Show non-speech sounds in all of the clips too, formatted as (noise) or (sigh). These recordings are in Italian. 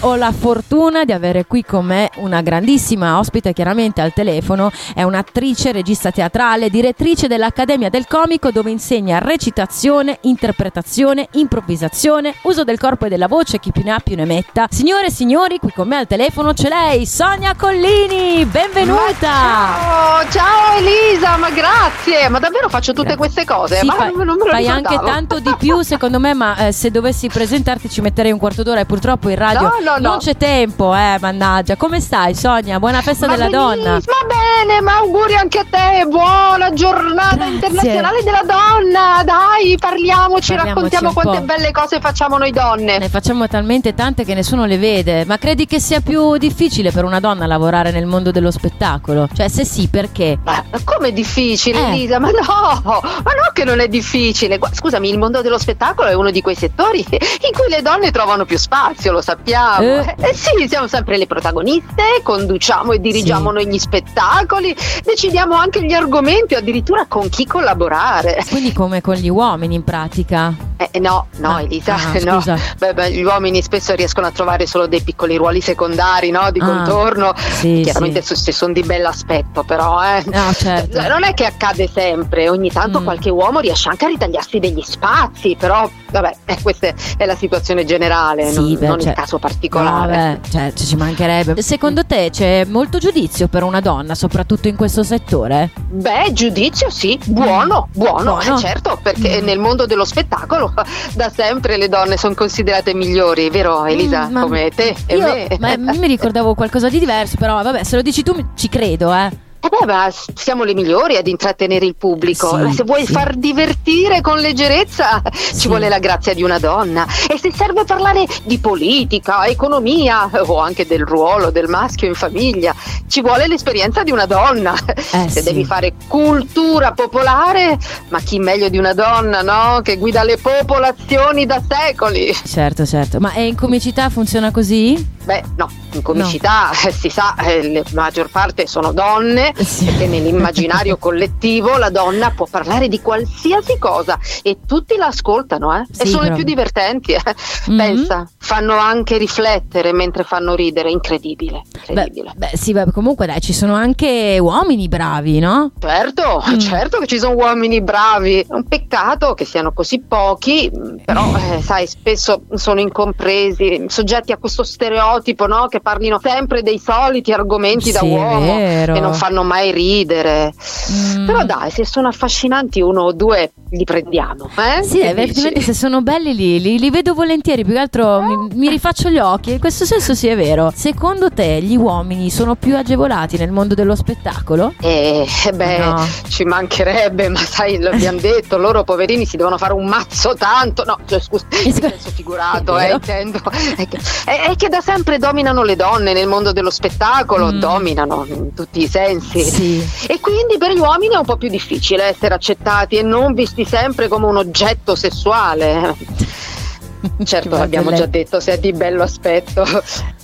ho la fortuna di avere qui con me una grandissima ospite, chiaramente al telefono, è un'attrice, regista teatrale, direttrice dell'Accademia del Comico dove insegna recitazione, interpretazione, improvvisazione, uso del corpo e della voce, chi più ne ha più ne metta. Signore e signori, qui con me al telefono c'è lei, Sonia Collini, benvenuta! ciao, ciao Elisa, ma grazie, ma davvero faccio tutte queste cose? Sì, ma fai, non me lo fai anche tanto di più secondo me, ma eh, se dovessi presentarti ci metterei un quarto d'ora e purtroppo in radio No, no, no. non c'è tempo, eh, mannaggia. Come stai Sonia? Buona festa Ma della donna. Va bene, ma auguri anche a te, buona giornata Grazie. internazionale della donna. Dai, parliamoci, Parliamoci raccontiamo quante po'. belle cose facciamo noi donne. Ne facciamo talmente tante che nessuno le vede, ma credi che sia più difficile per una donna lavorare nel mondo dello spettacolo? Cioè, se sì, perché? Ma come difficile, Eh. Elisa? Ma no, ma no che non è difficile. Scusami, il mondo dello spettacolo è uno di quei settori (laughs) in cui le donne trovano più spazio, lo sappiamo. Eh. Eh, sì, siamo sempre le protagoniste, conduciamo e dirigiamo Sì. noi gli spettacoli, decidiamo anche gli argomenti, addirittura con chi collaborare. Quindi come con gli uomini in pratica? Eh, no, no, Ah, Elisa, ah, (laughs) no. Beh, beh, gli uomini spesso riescono a trovare solo dei piccoli ruoli secondari, no? Di Ah, contorno. Sì, Chiaramente sì. se- sono di bell'aspetto, però, eh. No, certo. (laughs) Non è che accade sempre, ogni tanto Mm. qualche uomo riesce anche a ritagliarsi degli spazi, però vabbè, eh, questa è la situazione generale, Sì, non, beh, non cioè- il caso particolare. beh, cioè, ci mancherebbe. Secondo te c'è molto giudizio per una donna, soprattutto in questo settore? Beh, giudizio sì, buono, buono, Buono. eh, certo, perché Mm. nel mondo dello spettacolo (laughs) da sempre le donne sono considerate migliori, vero Elisa? Mm, Come te e io, me. ma mi ricordavo qualcosa di diverso, però vabbè, se lo dici tu ci credo, eh. Eh beh, ma siamo le migliori ad intrattenere il pubblico. Sì, se vuoi sì. far divertire con leggerezza, Sì. ci vuole la grazia di una donna. E se serve parlare di politica, economia o anche del ruolo del maschio in famiglia, ci vuole l'esperienza di una donna. Eh, se devi fare cultura popolare, ma chi meglio di una donna, no? Che guida le popolazioni da secoli. Certo, certo. Ma in comicità funziona così? Beh, no, in comicità eh, si sa, eh, la maggior parte sono donne, (laughs) Sì. perché nell'immaginario collettivo la donna può parlare di qualsiasi cosa e tutti la ascoltano, eh? Sì, e sono però- le più divertenti. eh. Mhm. Pensa, fanno anche riflettere mentre fanno ridere, incredibile, Beh, incredibile. beh, sì, beh, comunque dai, ci sono anche uomini bravi, no? Certo, Mm. certo che ci sono uomini bravi, è un peccato che siano così pochi, però eh, sai, spesso sono incompresi, soggetti a questo stereotipo, no? Che parlino sempre dei soliti argomenti da Sì, è uomo vero. e non fanno mai ridere. Mm. Però dai, se sono affascinanti uno o due li prendiamo, eh? Sì, effettivamente se sono belli li, li- li vedo volentieri, più che altro mi, mi rifaccio gli occhi, in questo senso sì è vero. Secondo te gli uomini sono più agevolati nel mondo dello spettacolo? Eh, beh, No. ci mancherebbe, ma sai, l'abbiamo (laughs) detto, loro poverini si devono fare un mazzo tanto. No, cioè, scusa, (laughs) in senso figurato, È eh, intendo. È che, è- è che da sempre dominano le donne nel mondo dello spettacolo, Mm. dominano in tutti i sensi. Sì. E quindi per gli uomini è un po' più difficile essere accettati e non visti sempre come un oggetto sessuale. (laughs) Certo, l'abbiamo già detto, se è di bello aspetto.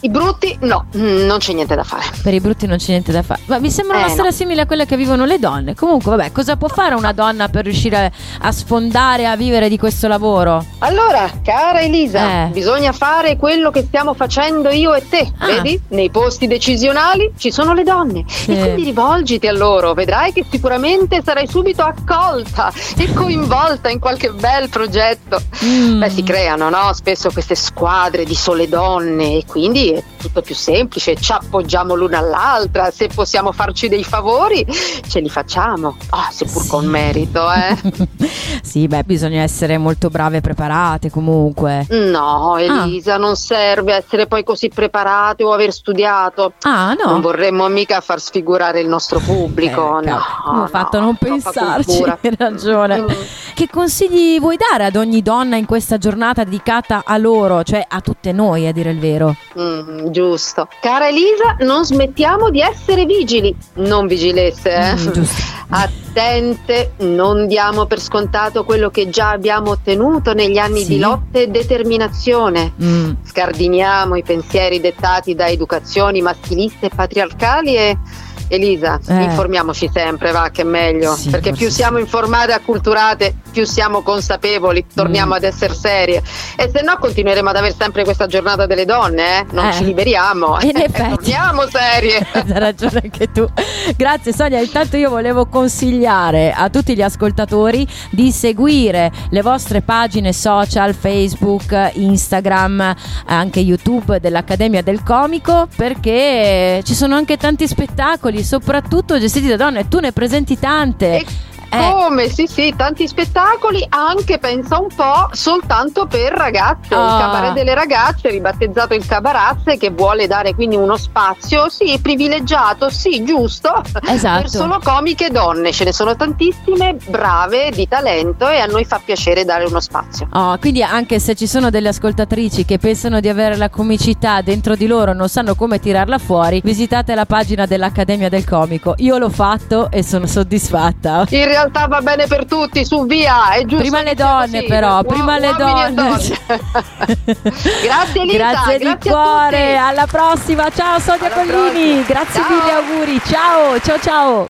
I brutti, no, mm, non c'è niente da fare. Per i brutti non c'è niente da fare. Ma mi sembra una Eh, storia no. simile a quella che vivono le donne. Comunque, vabbè, cosa può fare una donna per riuscire a, a sfondare, a vivere di questo lavoro? Allora, cara Elisa, Eh. bisogna fare quello che stiamo facendo io e te. Ah. Vedi? Nei posti decisionali ci sono le donne. Sì. E quindi rivolgiti a loro, vedrai che sicuramente sarai subito accolta e coinvolta in qualche bel progetto. Mm. Beh, si creano, no? Spesso queste squadre di sole donne e quindi è tutto più semplice, ci appoggiamo l'una all'altra, se possiamo farci dei favori ce li facciamo, Ah, seppur Sì. con merito, eh. (laughs) sì, beh, bisogna essere molto brave e preparate comunque. No, Elisa, non serve essere poi così preparate o aver studiato. Ah, no. Non vorremmo mica far sfigurare il nostro pubblico. Eh, no, ho fatto a non pensarci, hai ragione. Mm. Che consigli vuoi dare ad ogni donna in questa giornata dedicata a loro, cioè a tutte noi a dire il vero? Mm, giusto. Cara Elisa, non smettiamo di essere vigili, non vigilesse, eh. Mm. Attente, non diamo per scontato quello che già abbiamo ottenuto negli anni Sì. di lotte e determinazione. Mm, Scardiniamo i pensieri dettati da educazioni maschiliste e patriarcali e Elisa, eh. informiamoci sempre, va che è meglio, sì, perché più siamo informate e acculturate, più siamo consapevoli, torniamo mm. ad essere serie. E se no continueremo ad avere sempre questa giornata delle donne, eh? non eh. ci liberiamo. In (laughs) effetti. torniamo serie. (laughs) Hai ragione anche tu. Grazie Sonia, intanto io volevo consigliare a tutti gli ascoltatori di seguire le vostre pagine social, Facebook, Instagram, anche YouTube dell'Accademia del Comico perché ci sono anche tanti spettacoli, soprattutto gestiti da donne, tu ne presenti tante. E eh. Come? Sì, sì, tanti spettacoli, anche pensa un po' soltanto per ragazze. Oh. Il ah. cabaret delle ragazze, ribattezzato il Cabarazze, che vuole dare quindi uno spazio, sì, privilegiato, sì, giusto, esatto. per solo comiche donne. Ce ne sono tantissime, brave, di talento e a noi fa piacere dare uno spazio. Oh, quindi anche se ci sono delle ascoltatrici che pensano di avere la comicità dentro di loro, non sanno come tirarla fuori, visitate la pagina dell'Accademia del Comico. Io l'ho fatto e sono soddisfatta. In realtà va bene per tutti, su via, è giusto. Prima le donne così, però, prima le donne. donne. (laughs) grazie Lisa, grazie, di cuore, alla prossima, ciao Sonia alla Collini, prossima. grazie ciao. mille auguri, ciao, ciao ciao.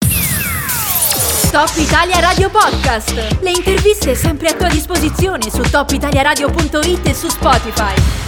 Top Italia Radio Podcast. Le interviste sempre a tua disposizione su topitaliaradio.it e su Spotify.